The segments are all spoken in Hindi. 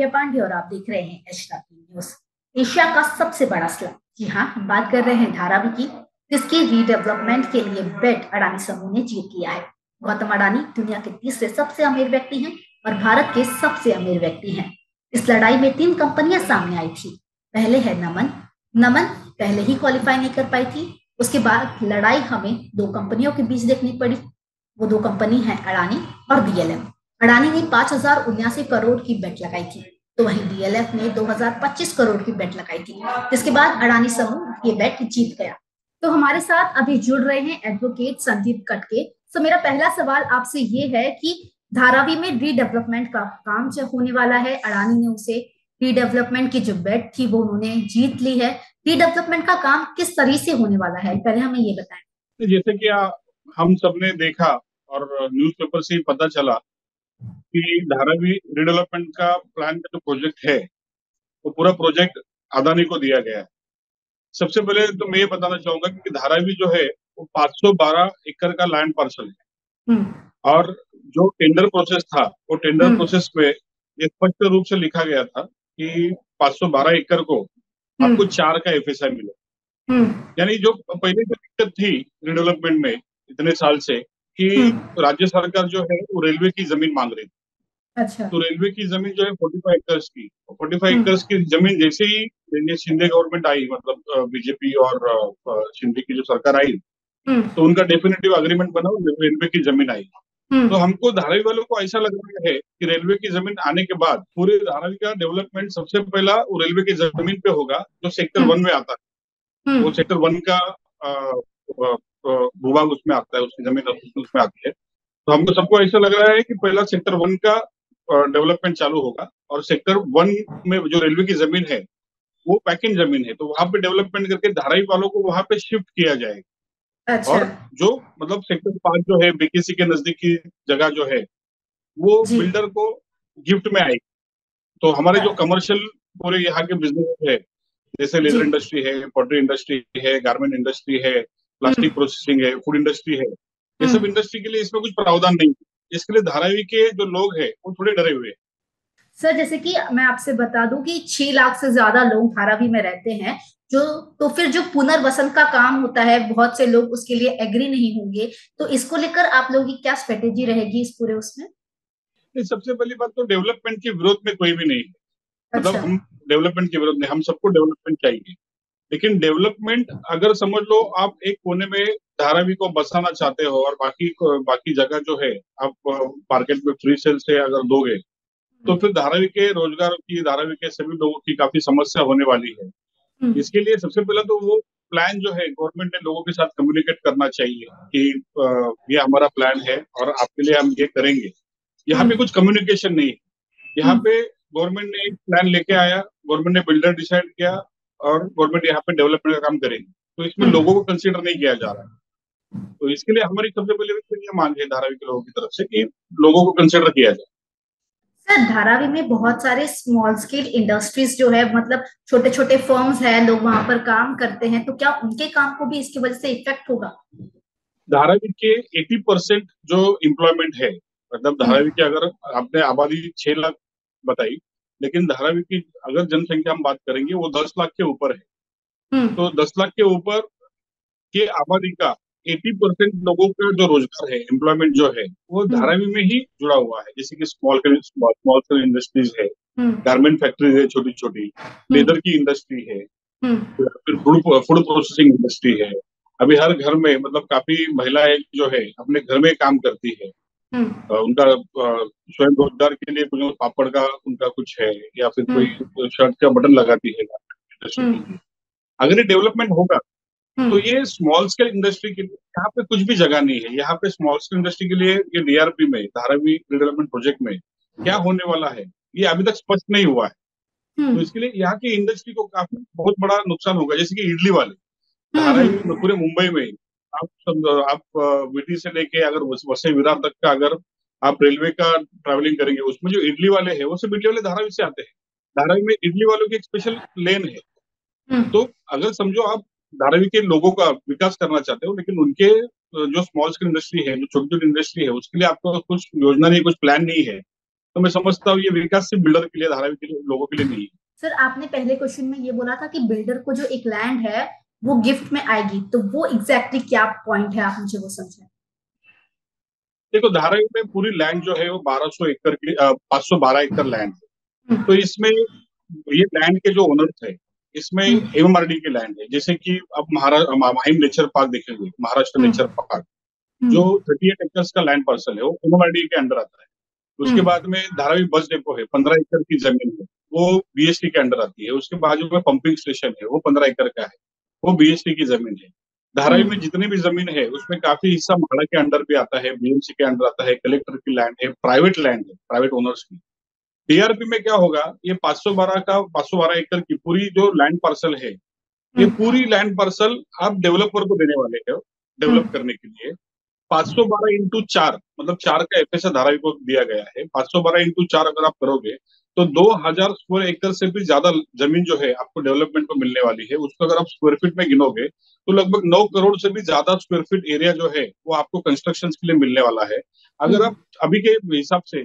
प्रिया पांडे और आप देख रहे हैं एच न्यूज़। एशिया का सबसे बड़ा स्लम जी हाँ हम बात कर रहे हैं धारावी की, जिसकी रीडेवलपमेंट के लिए बेट अडानी समूह ने जीत लिया है। गौतम अडानी दुनिया के तीसरे सबसे अमीर व्यक्ति हैं और भारत के सबसे अमीर व्यक्ति हैं। इस लड़ाई में तीन कंपनियाँ सामने आई थी। पहले है नमन। नमन पहले ही क्वालिफाई नहीं कर पाई थी। उसके बाद लड़ाई हमें दो कंपनियों के बीच देखनी पड़ी। वो दो कंपनी है अडानी और डीएलएम अडानी ने पाँच हज़ार उन्यासी करोड़ की बेट लगाई थी। तो वहीं डीएलएफ ने 2025 करोड़ की बेट लगाई थी। जिसके बाद अडानी समूह ये बेट जीत गया। तो हमारे साथ अभी जुड़ रहे हैं एडवोकेट संदीप कटके। तो मेरा पहला सवाल आपसे ये है कि धारावी में रीडेवलपमेंट का काम जो होने वाला है, अडानी ने उसे रीडेवलपमेंट की जो बेट थी वो उन्होंने जीत ली है। रीडेवलपमेंट का काम किस तरह से होने वाला है? पहले हमें ये बताएँ। जैसे कि हम सबने देखा और न्यूज़पेपर से पता चला कि धारावी रिडेवलपमेंट का प्लान का जो प्रोजेक्ट है वो तो पूरा प्रोजेक्ट अदानी को दिया गया है सबसे पहले तो मैं ये बताना चाहूँगा कि धारावी जो है वो 512 एकड़ का लैंड पार्सल है हम्म। और जो टेंडर प्रोसेस था वो टेंडर हम्म। प्रोसेस में स्पष्ट रूप से लिखा गया था कि 512 एकड़ को आपको हम्म। चार का एफएसआई मिले यानी जो पहले जो दिक्कत थी रिडेवलपमेंट में इतने साल से कि राज्य सरकार जो है वो रेलवे की ज़मीन मांग रही थी। अच्छा। तो रेलवे की ज़मीन जो है फोर्टी फाइव एकर्स की फोर्टी फाइव एकर्स की ज़मीन जैसे ही शिंदे गवर्नमेंट आई मतलब बीजेपी और शिंदे की जो सरकार आई हम्म। तो उनका डेफिनेटिव अग्रीमेंट बना रेलवे की ज़मीन आई। हम्म। तो हमको धारावी वालों को ऐसा लग रहा है कि रेलवे की ज़मीन आने के बाद पूरे धारावी का डेवलपमेंट सबसे पहला रेलवे की ज़मीन पे होगा जो सेक्टर वन हम्म। में आता है। वो सेक्टर वन का भूभाग उसमें आता है उसकी ज़मीन उसमें आती है। तो हमको सबको ऐसा लग रहा है कि पहला सेक्टर वन का डेवलपमेंट चालू होगा और सेक्टर वन में जो रेलवे की ज़मीन है वो पैकिंग ज़मीन है तो वहाँ पे डेवलपमेंट करके धाराई वालों को वहाँ पे शिफ्ट किया जाएगा। अच्छा। और जो मतलब सेक्टर पाँच जो है बीकेसी के नज़दीक की जगह जो है वो बिल्डर को गिफ्ट में आएगी। तो हमारे जो कमर्शियल हाँ। पूरे यहाँ के बिज़नेस है जैसे लेदर इंडस्ट्री है पोल्ट्री इंडस्ट्री है गारमेंट इंडस्ट्री है प्लास्टिक प्रोसेसिंग हम्म। है फ़ूड इंडस्ट्री है ये सब इंडस्ट्री हम्म। के लिए इसमें कुछ प्रावधान नहीं है इसके लिए धारावी के जो लोग हैं वो थोड़े डरे हुए हैं सर जैसे कि मैं आपसे बता दूँ कि छह लाख से ज़्यादा लोग धारावी में रहते हैं जो तो फिर जो पुनर्वसन का काम होता है बहुत से लोग उसके लिए एग्री नहीं होंगे तो इसको लेकर आप लोगों की क्या स्ट्रेटेजी रहेगी इस पूरे उसमें सबसे पहली बात तो डेवलपमेंट के विरोध में कोई भी नहीं है अच्छा। मतलब अच्छा। हम डेवलपमेंट के विरोध में हम सबको डेवलपमेंट चाहिए लेकिन डेवलपमेंट अगर समझ लो आप एक कोने में धारावी को बसाना चाहते हो और बाकी बाकी जगह जो है आप मार्केट में फ्री सेल से अगर दोगे तो फिर धारावी के रोज़गार की धारावी के सभी लोगों की काफ़ी समस्या होने वाली है हम्म। इसके लिए सबसे पहले तो वो प्लान जो है गवर्नमेंट ने लोगों के साथ कम्युनिकेट करना चाहिए कि ये हमारा प्लान है और आपके लिए हम ये करेंगे यहाँ पे हम्म। कुछ कम्युनिकेशन नहीं है यहाँ हम्म। पे गवर्नमेंट ने एक प्लान लेके आया गवर्नमेंट ने बिल्डर डिसाइड किया और गवर्नमेंट यहाँ पे डेवलपमेंट का काम करेगी। तो इसमें लोगों को कंसिडर नहीं किया जा रहा है। तो इसके लिए हमारी सबसे पहले तो ये मांग है धारावी के लोगों की तरफ़ से कि लोगों को कंसिडर किया जाए। सर धारावी में बहुत सारे स्मॉल स्केल इंडस्ट्रीज़ जो है मतलब छोटे छोटे फर्म्स है लोग वहाँ पर काम करते हैं तो क्या उनके काम को भी इसकी वजह से इफ़ेक्ट होगा? धारावी के 80 परसेंट जो इम्प्लॉयमेंट है मतलब धारावी की अगर आपने आबादी छह लाख बताई लेकिन धारावी की अगर जनसंख्या हम बात करेंगे वो दस लाख के ऊपर है हम्म। तो दस लाख के ऊपर के आबादी का एटी परसेंट लोगों का जो रोज़गार है एम्प्लॉयमेंट जो है वो हम्म। धारावी में ही जुड़ा हुआ है जैसे कि स्मॉल स्मॉल स्केल इंडस्ट्रीज़ है गारमेंट हम्म। फैक्ट्रीज है छोटी छोटी लेदर की इंडस्ट्री है। फिर फ़ूड फ़ूड प्रोसेसिंग इंडस्ट्री है अभी हर घर में मतलब काफ़ी महिलाएँ जो है अपने घर में काम करती है उनका स्वयं रोज़गार के लिए कुछ पापड़ का उनका कुछ है या फिर कोई शर्ट का बटन लगाती है। अगर ये डेवलपमेंट होगा तो हम्म। ये स्मॉल स्केल इंडस्ट्री के लिए यहाँ पे कुछ भी जगह नहीं है। यहाँ पे स्मॉल स्केल इंडस्ट्री के लिए ये डीआरपी में धारावी डेवलपमेंट प्रोजेक्ट में क्या होने वाला है? ये अभी तक स्पष्ट नहीं हुआ है। हम्म। तो इसके लिए यहाँ की इंडस्ट्री को काफ़ी बहुत बड़ा नुकसान होगा। जैसे कि इडली वाले हम्म। धारावी पूरे मुंबई में आप आप विटी से लेके अगर वसई विरार तक का अगर आप रेलवे का ट्रेवलिंग करेंगे उसमें जो इडली वाले हैं वो सब इडली वाले धारावी से आते हैं। धारावी में इडली वालों की एक स्पेशल लेन है। तो अगर समझो आप धारावी के लोगों का विकास करना चाहते हो लेकिन उनके जो स्मॉल स्केल इंडस्ट्री है जो छोटी छोटी इंडस्ट्री है उसके लिए आपको कुछ योजना नहीं कुछ प्लान नहीं है। तो मैं समझता हूँ ये विकास सिर्फ़ बिल्डर के लिए धारावी के लिए लोगों के लिए नहीं है। सर आपने पहले क्वेश्चन में ये बोला था कि बिल्डर को जो एक लैंड है वो गिफ्ट में आएगी तो वो एग्जैक्टली exactly क्या पॉइंट है आप मुझे वो समझाएँ। देखो धारावी में पूरी लैंड जो है वो 1200 एकड़ की पाँच सौ बारह एकड़ लैंड है। हम्म। तो इसमें ये लैंड के जो ओनर्स है इसमें एमएमआरडी। के लैंड है। जैसे कि अब महाराष्ट्र माहिम नेचर पार्क देखेंगे महाराष्ट्र नेचर पार्क जो थर्टी एट एकर्स का लैंड पार्सल है वो एमएमआरडी के अंडर आता है। उसके हम्म। बाद में धारावी बस डेपो है पंद्रह एकड़ की ज़मीन है वो बीएसटी के अंडर आती है। उसके बाजू में पंपिंग स्टेशन है वो पंद्रह एकड़ का है। वो बीएसटी की ज़मीन है। धारावी में जितनी भी ज़मीन है उसमें काफ़ी हिस्सा महाड़ा के अंडर भी आता है बीएमसी के अंडर आता है कलेक्टर की लैंड है प्राइवेट लैंड है प्राइवेट ओनर्स की। टीआरपी में क्या होगा ये 512 का 512 एकड़ की पूरी जो लैंड पार्सल है ये हम्म। पूरी लैंड पार्सल आप डेवलपर को देने वाले हो डेवलप हम्म। करने के लिए। 512 इंटू चार मतलब चार का एफ़ एस धारावी को दिया गया है। 512 इंटू चार अगर आप करोगे तो 2000 स्क्वायर एकड़ से भी ज़्यादा ज़मीन जो है आपको डेवलपमेंट को मिलने वाली है उसको अगर आप स्क्वायर फीट में गिनोगे तो लगभग नौ करोड़ से भी ज़्यादा स्क्वायर फीट एरिया जो है वो आपको कंस्ट्रक्शन के लिए मिलने वाला है अगर आप अभी के हिसाब से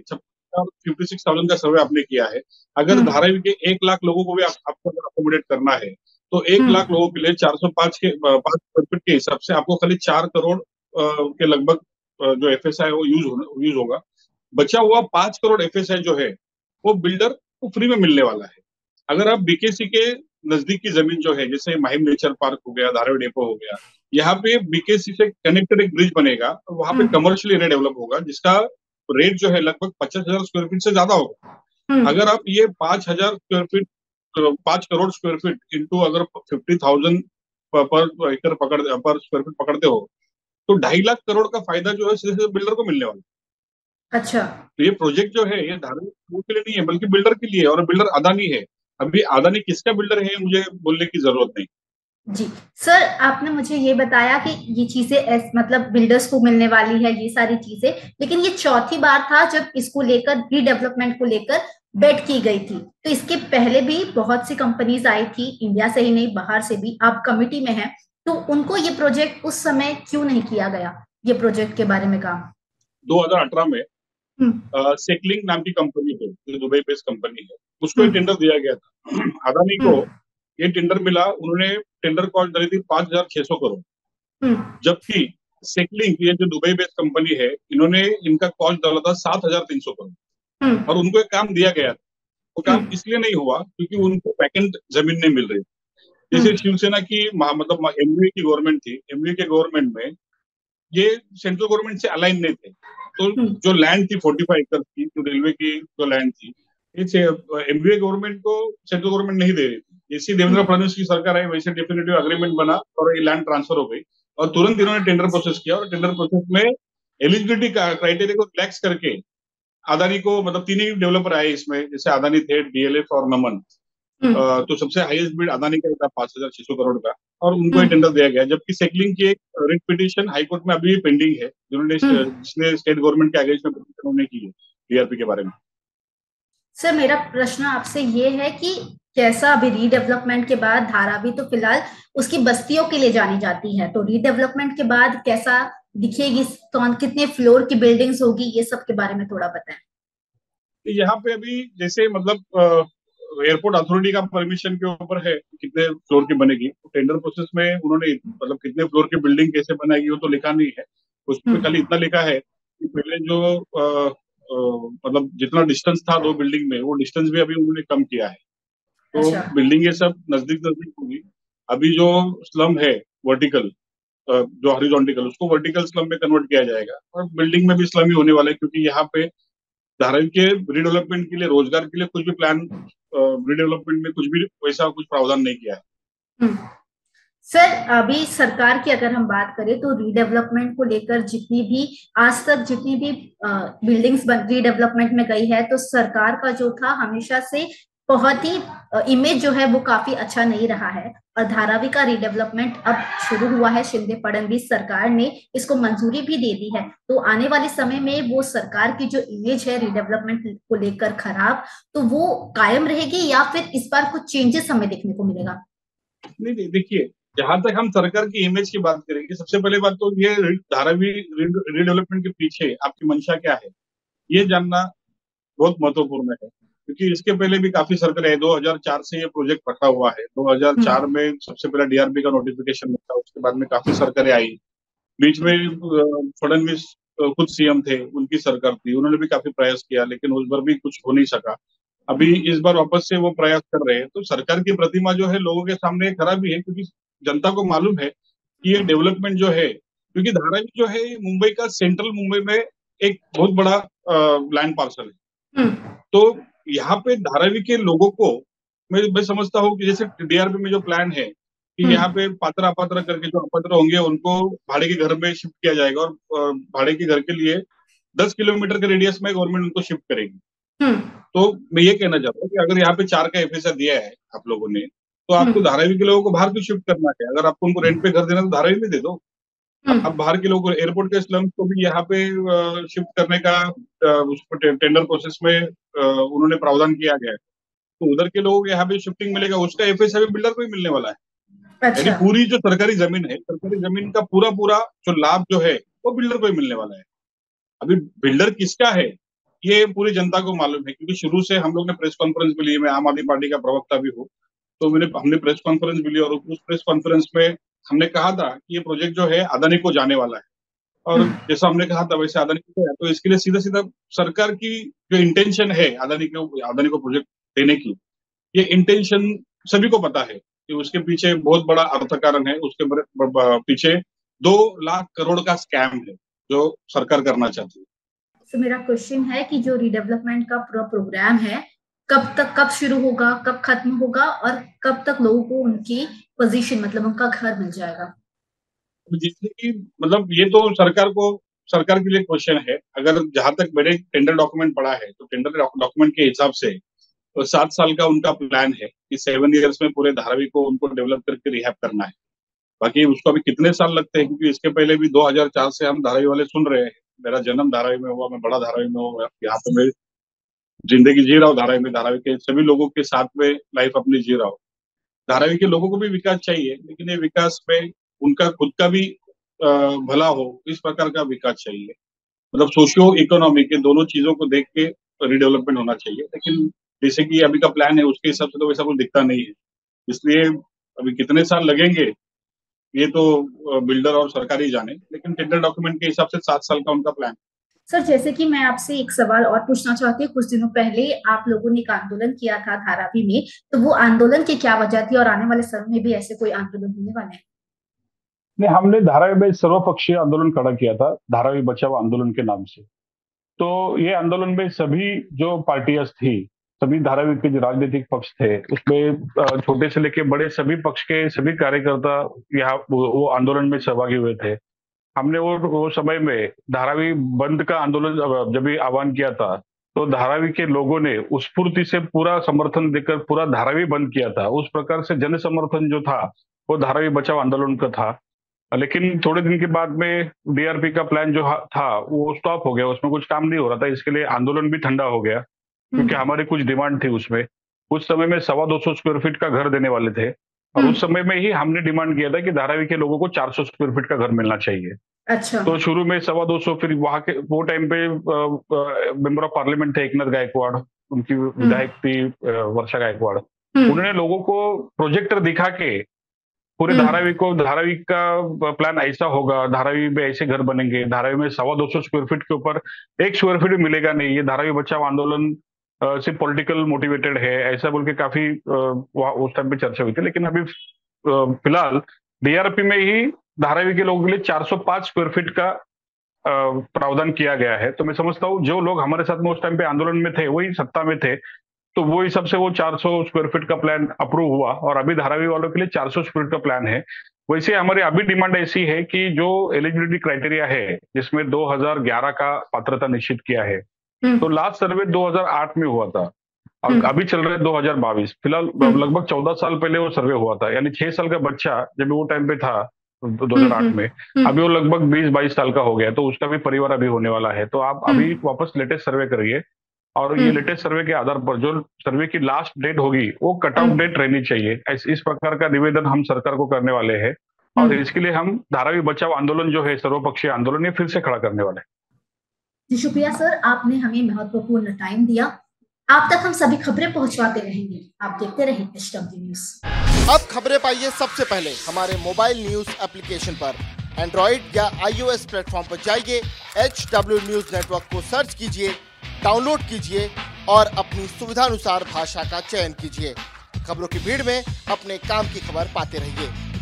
फिफ्टी सिक्स थाउज़ेंड का सर्वे आपने किया है अगर हम्म। धारावी के एक लाख लोगों को भी आप, आपको अकोमोडेट करना है तो एक हम्म। लाख लोगों के लिए चार सौ पाँच के पाँच स्क्वायर फीट के हिसाब से आपको खाली चार करोड़ के लगभग जो एफ़ एस है वो यूज़ यूज़ होगा बचा हुआ पाँच करोड़ एफ़ एस आई जो है वो बिल्डर को फ्री में मिलने वाला है। अगर आप बीकेसी के नज़दीक की ज़मीन जो है जैसे माहिम नेचर पार्क हो गया धारावी डेपो हो गया यहाँ पे बीकेसी से कनेक्टेड एक ब्रिज बनेगा तो वहाँ पे कमर्शियल एरिया डेवलप होगा जिसका रेट जो है लगभग पचास हज़ार स्क्वायर फीट से ज़्यादा होगा। हम्म। अगर आप ये पाँच हज़ार स्क्वायर फीट पाँच करोड़ स्क्वायर फीट इंटू अगर फिफ्टी थाउज़ेंड पर एकड़ पकड़ पर स्क्वायर फीट पकड़ते हो तो ढाई लाख करोड़ का फ़ायदा जो है सीधे सीधे बिल्डर को मिलने वाला अच्छा। तो ये प्रोजेक्ट जो है ये धार्मिक के लिए नहीं है बल्कि बिल्डर के लिए और बिल्डर अदानी है। अभी अदानी किसका बिल्डर है मुझे बोलने की ज़रूरत नहीं। जी। सर आपने मुझे ये बताया कि ये चीज़ें मतलब बिल्डर्स को मिलने वाली है ये सारी चीज़ें लेकिन ये चौथी बार था जब इसको लेकर रीडेवलपमेंट को लेकर बेट की गई थी। तो इसके पहले भी बहुत सी कंपनीज़ आई थी इंडिया से ही नहीं बाहर से भी। आप कमिटी में हैं तो उनको ये प्रोजेक्ट उस समय क्यों नहीं किया गया ये प्रोजेक्ट के बारे में काम? 2018 में सेकलिंग हम्म। नाम की कंपनी है जो दुबई बेस्ड कंपनी है। उसको एक टेंडर दिया गया था। अदानी को हम्म। ये टेंडर मिला उन्होंने टेंडर कॉस्ट डाली थी पाँच हज़ार छह सौ करोड़। हम्म। जबकि सेकलिंग ये जो दुबई बेस्ड कंपनी है इन्होंने इनका कॉस्ट डाला था सात हज़ार तीन सौ करोड़। और उनको एक काम दिया गया था। वो काम इसलिए नहीं हुआ क्योंकि उनको वैकेंट ज़मीन नहीं मिल रही। जैसे शिवसेना की मतलब एमयू की गवर्नमेंट थी एमयू के गवर्नमेंट में ये सेंट्रल गवर्नमेंट से अलाइन नहीं थे। तो। जो लैंड थी फोर्टी फाइव एकड़ की जो रेलवे की जो लैंड थी एमबीए गवर्नमेंट को सेंट्रल गवर्नमेंट नहीं दे रही थी जैसे देवेंद्र हम्म। फडणवीस की सरकार आई वैसे डेफिनेटिव अग्रीमेंट बना और ये लैंड ट्रांसफ़र हो गई और तुरंत इन्होंने टेंडर प्रोसेस किया और टेंडर प्रोसेस में एलिजिबिलिटी क्राइटेरिया को रिलैक्स करके अदानी को मतलब तीन ही डेवलपर आए इसमें जैसे अदानी थे डीएलएफ और नमन। तो सबसे हाईएस्ट बिड अदानी का था पाँच हज़ार छह सौ करोड़ का। और उनको ये टेंडर दिया गया जबकि सेकलिंग की एक रिट पिटिशन हाईकोर्ट में अभी भी पेंडिंग है जिन्होंने हम्म। जिसने स्टेट गवर्नमेंट के अगेंस्ट में पिटिशन उन्होंने की है डीआरपी के बारे में। सर मेरा प्रश्न आपसे ये है कि कैसा अभी रीडेवलपमेंट के बाद धारावी तो फ़िलहाल उसकी बस्तियों के लिए जानी जाती है तो रीडेवलपमेंट के बाद कैसा दिखेगी? कौन कितने फ्लोर की बिल्डिंग्स होगी? ये सब के बारे में थोड़ा बताएँ। यहाँ पे अभी जैसे मतलब एयरपोर्ट अथॉरिटी का परमिशन के ऊपर है कितने फ्लोर की बनेगी। टेंडर प्रोसेस में उन्होंने मतलब कितने फ्लोर की बिल्डिंग कैसे बनाएगी वो तो लिखा नहीं है। उसमें हम्म। खाली इतना लिखा है कि पहले जो आ, आ, मतलब जितना डिस्टेंस था दो बिल्डिंग में वो डिस्टेंस भी अभी उन्होंने कम किया है। तो अच्छा। बिल्डिंग ये सब नज़दीक नज़दीक होगी। अभी जो स्लम है वर्टिकल जो हॉरिजॉन्टिकल उसको वर्टिकल स्लम में कन्वर्ट किया जाएगा। और बिल्डिंग में भी स्लम ही होने वाला है क्योंकि यहाँ पे धारावी के रिडेवलपमेंट के लिए, रोज़गार के लिए कुछ भी प्लान रिडेवलपमेंट में कुछ भी वैसा कुछ प्रावधान नहीं किया है हम्म। सर, अभी सरकार की अगर हम बात करें तो रीडेवलपमेंट को लेकर जितनी भी, आज तक जितनी भी बिल्डिंग्स रीडेवलपमेंट में गई है तो सरकार का जो था, हमेशा से बहुत ही इमेज जो है वो काफ़ी अच्छा नहीं रहा है। और धारावी का रिडेवलपमेंट अब शुरू हुआ है, शिंदे फडणवीस सरकार ने इसको मंजूरी भी दे दी है। तो आने वाले समय में वो सरकार की जो इमेज है रिडेवलपमेंट को लेकर खराब तो वो कायम रहेगी या फिर इस बार कुछ चेंजेस हमें देखने को मिलेगा? नहीं नहीं, देखिए, जहाँ तक हम सरकार की इमेज की बात करेंगे, सबसे पहले बात तो ये धारावी रिडेवलपमेंट के पीछे आपकी मंशा क्या है? ये जानना बहुत महत्वपूर्ण है। क्योंकि इसके पहले भी काफ़ी सरकार है 2004 से ये प्रोजेक्ट रखा हुआ है 2004 हम्म। में सबसे पहले डीआरपी का नोटिफिकेशन मिला उसके बाद में काफ़ी सरकारें आई बीच में फडनवीस खुद सीएम थे उनकी सरकार थी उन्होंने भी काफ़ी प्रयास किया लेकिन उस बार भी कुछ हो नहीं सका अभी इस बार वापस से वो प्रयास कर रहे हैं तो सरकार की प्रतिमा जो है लोगों के सामने खराब भी है क्योंकि जनता को मालूम है कि ये डेवलपमेंट जो है क्योंकि धारावी जो है मुंबई का सेंट्रल मुंबई में एक बहुत बड़ा लैंड पार्सल है हम्म। तो यहाँ पे धारावी के लोगों को मैं मैं समझता हूँ कि जैसे डीआरपी में जो प्लान है कि हम्म। यहाँ पे पात्र अपात्र करके जो अपात्र होंगे उनको भाड़े के घर में शिफ्ट किया जाएगा और भाड़े के घर के लिए दस किलोमीटर के रेडियस में गवर्नमेंट उनको शिफ्ट करेगी हम्म। तो मैं ये कहना चाहता हूँ कि अगर यहाँ पे चार का एफ़ दिया है आप लोगों ने तो आपको धारावी के लोगों को बाहर क्यों शिफ्ट करना है अगर आपको उनको रेंट पे घर देना तो धारावी में दे दो अब बाहर के लोगों एयरपोर्ट के स्लम्स को भी यहाँ पे शिफ्ट करने का उसको टेंडर प्रोसेस में उन्होंने प्रावधान किया गया है। तो उधर के लोगों को यहाँ पे शिफ्टिंग मिलेगा उसका एफ़ एस बिल्डर को ही मिलने वाला है। अच्छा। पूरी जो सरकारी ज़मीन है सरकारी ज़मीन का पूरा पूरा जो लाभ जो है वो बिल्डर को ही मिलने वाला है। अभी बिल्डर किसका है ये पूरी जनता को मालूम है क्योंकि शुरू से हम लोग ने प्रेस कॉन्फ्रेंस भी ली मैं आम आदमी पार्टी का प्रवक्ता भी हूँ। तो मैंने हमने प्रेस कॉन्फ्रेंस भी ली और उस प्रेस कॉन्फ्रेंस में हमने कहा था कि ये प्रोजेक्ट जो है अदानी को जाने वाला है। और हम्म। जैसा हमने कहा था वैसे अदानी को तो इसके लिए सीधा सीधा सरकार की जो इंटेंशन है अदानी को अदानी को प्रोजेक्ट देने की ये इंटेंशन सभी को पता है कि उसके पीछे बहुत बड़ा अर्थ कारण है। उसके पीछे दो लाख करोड़ का स्कैम है जो सरकार करना चाहती है। तो मेरा क्वेश्चन है कि जो रिडेवलपमेंट का पूरा प्रोग्राम है कब तक, कब शुरू होगा, कब खत्म होगा और कब तक लोगों को उनकी पोजीशन मतलब उनका घर मिल जाएगा। जैसे कि मतलब ये तो सरकार को, सरकार के लिए क्वेश्चन है। अगर जहाँ तक मेरे टेंडर डॉक्यूमेंट पड़ा है तो टेंडर डॉक्यूमेंट के हिसाब से तो सात साल का उनका प्लान है कि सेवन ईयर्स में पूरे धारावी को उनको डेवलप करके रिहैब करना है। बाकी उसको अभी कितने साल लगते हैं? क्योंकि इसके पहले भी 2004 से हम धारावी वाले सुन रहे हैं। मेरा जन्म धारावी में हुआ, मैं बड़ा धारावी में हुआ, यहाँ पे मैं ज़िंदगी जी रहा हूँ, धारावी में, धारावी के सभी लोगों के साथ में लाइफ अपनी जी रहा हूँ। धारावी के लोगों को भी विकास चाहिए, लेकिन ये विकास में उनका खुद का भी भला हो, इस प्रकार का विकास चाहिए। मतलब सोशियो इकोनॉमी के दोनों चीज़ों को देख के रिडेवलपमेंट होना चाहिए, लेकिन जैसे कि अभी का प्लान है, उसके हिसाब से तो वैसा कुछ दिखता नहीं है। इसलिए अभी कितने साल लगेंगे, ये तो बिल्डर और सरकारी जाने, लेकिन टेंडर डॉक्यूमेंट के हिसाब से सात साल का उनका प्लान सर, जैसे कि मैं आपसे एक सवाल और पूछना चाहती हूँ। कुछ दिनों पहले आप लोगों ने एक आंदोलन किया था धारावी में तो वो आंदोलन की क्या वजह थी और आने वाले समय में भी ऐसे कोई आंदोलन होने वाले हैं? नहीं, हमने धारावी में सर्वपक्षीय आंदोलन खड़ा किया था, धारावी बचाव आंदोलन के नाम से। तो ये आंदोलन में सभी जो पार्टियाँ थी, सभी धारावी के जो राजनीतिक पक्ष थे, उसमें छोटे से लेके बड़े सभी पक्ष के सभी कार्यकर्ता यहाँ वो आंदोलन में सहभागी हुए थे। हमने वो वो समय में धारावी बंद का आंदोलन जब भी आह्वान किया था तो धारावी के लोगों ने उस स्फूर्ति से पूरा समर्थन देकर पूरा धारावी बंद किया था। उस प्रकार से जन समर्थन जो था वो धारावी बचाव आंदोलन का था। लेकिन थोड़े दिन के बाद में डीआरपी का प्लान जो था वो स्टॉप हो गया। उसमें कुछ काम नहीं हो रहा था इसके लिए आंदोलन भी ठंडा हो गया क्योंकि हम्म। हमारी कुछ डिमांड थी उसमें। उस समय में सवा दो सौ स्क्वायर फीट का घर देने वाले थे। और हम्म। उस समय में ही हमने डिमांड किया था कि धारावी के लोगों को 400 स्क्वायर फीट का घर मिलना चाहिए। अच्छा। तो शुरू में सवा दो सौ फिर वहाँ के वो टाइम पे मेंबर ऑफ़ पार्लियामेंट थे एकनाथ गायकवाड़ उनकी हम्म। विधायक थी वर्षा गायकवाड़। उन्होंने लोगों को प्रोजेक्टर दिखा के पूरे धारावी को धारावी का प्लान ऐसा होगा धारावी में ऐसे घर बनेंगे धारावी में सवा दो सौ स्क्वायर फीट के ऊपर एक स्क्वायर फीट मिलेगा नहीं ये धारावी बचाव आंदोलन से पॉलिटिकल मोटिवेटेड है, ऐसा बोल के काफ़ी उस टाइम पे चर्चा हुई थी, लेकिन अभी फ़िलहाल डीआरपी में ही धारावी के लोगों के लिए 405 स्क्वायर फीट का प्रावधान किया गया है तो मैं समझता हूँ, जो लोग हमारे साथ में उस टाइम पे आंदोलन में थे, वही सत्ता में थे तो वो हिसाब से वो 400 स्क्वायर फीट का प्लान अप्रूव हुआ, और अभी धारावी वालों के लिए 400 स्क्वायर का प्लान है वैसे हमारी अभी डिमांड ऐसी है कि जो एलिजिबिलिटी क्राइटेरिया है, जिसमें 2011 का पात्रता निश्चित किया है। तो लास्ट सर्वे 2008 में हुआ था। और हम्म। अभी चल रहा है 2022 फ़िलहाल हम्म। लगभग 14 साल पहले वो सर्वे हुआ था यानी छह साल का बच्चा जब वो टाइम पे था 2008 में। अभी वो लगभग 20-22 साल का हो गया तो उसका भी परिवार अभी होने वाला है। तो आप अभी वापस लेटेस्ट सर्वे करिए और ये लेटेस्ट सर्वे के आधार पर जो सर्वे की लास्ट डेट होगी वो कट आउट डेट रहनी चाहिए। इस प्रकार का निवेदन हम सरकार को करने वाले हैं और इसके लिए हम धारावी बचाव आंदोलन जो है सर्वपक्षीय आंदोलन ये फिर से खड़ा करने वाले हैं। जी, शुक्रिया सर, आपने हमें महत्वपूर्ण टाइम दिया। आप तक हम सभी खबरें पहुंचवाते रहेंगे। आप देखते रहें एच न्यूज़ अब खबरें पाइए सबसे पहले। हमारे मोबाइल न्यूज़ एप्लीकेशन पर। एंड्रॉइड या आईओएस प्लेटफॉर्म पर जाइए। एच डब्ल्यू न्यूज़ नेटवर्क को सर्च कीजिए डाउनलोड कीजिए और अपनी सुविधानुसार भाषा का चयन कीजिए। खबरों की भीड़ में अपने काम की खबर पाते रहिए।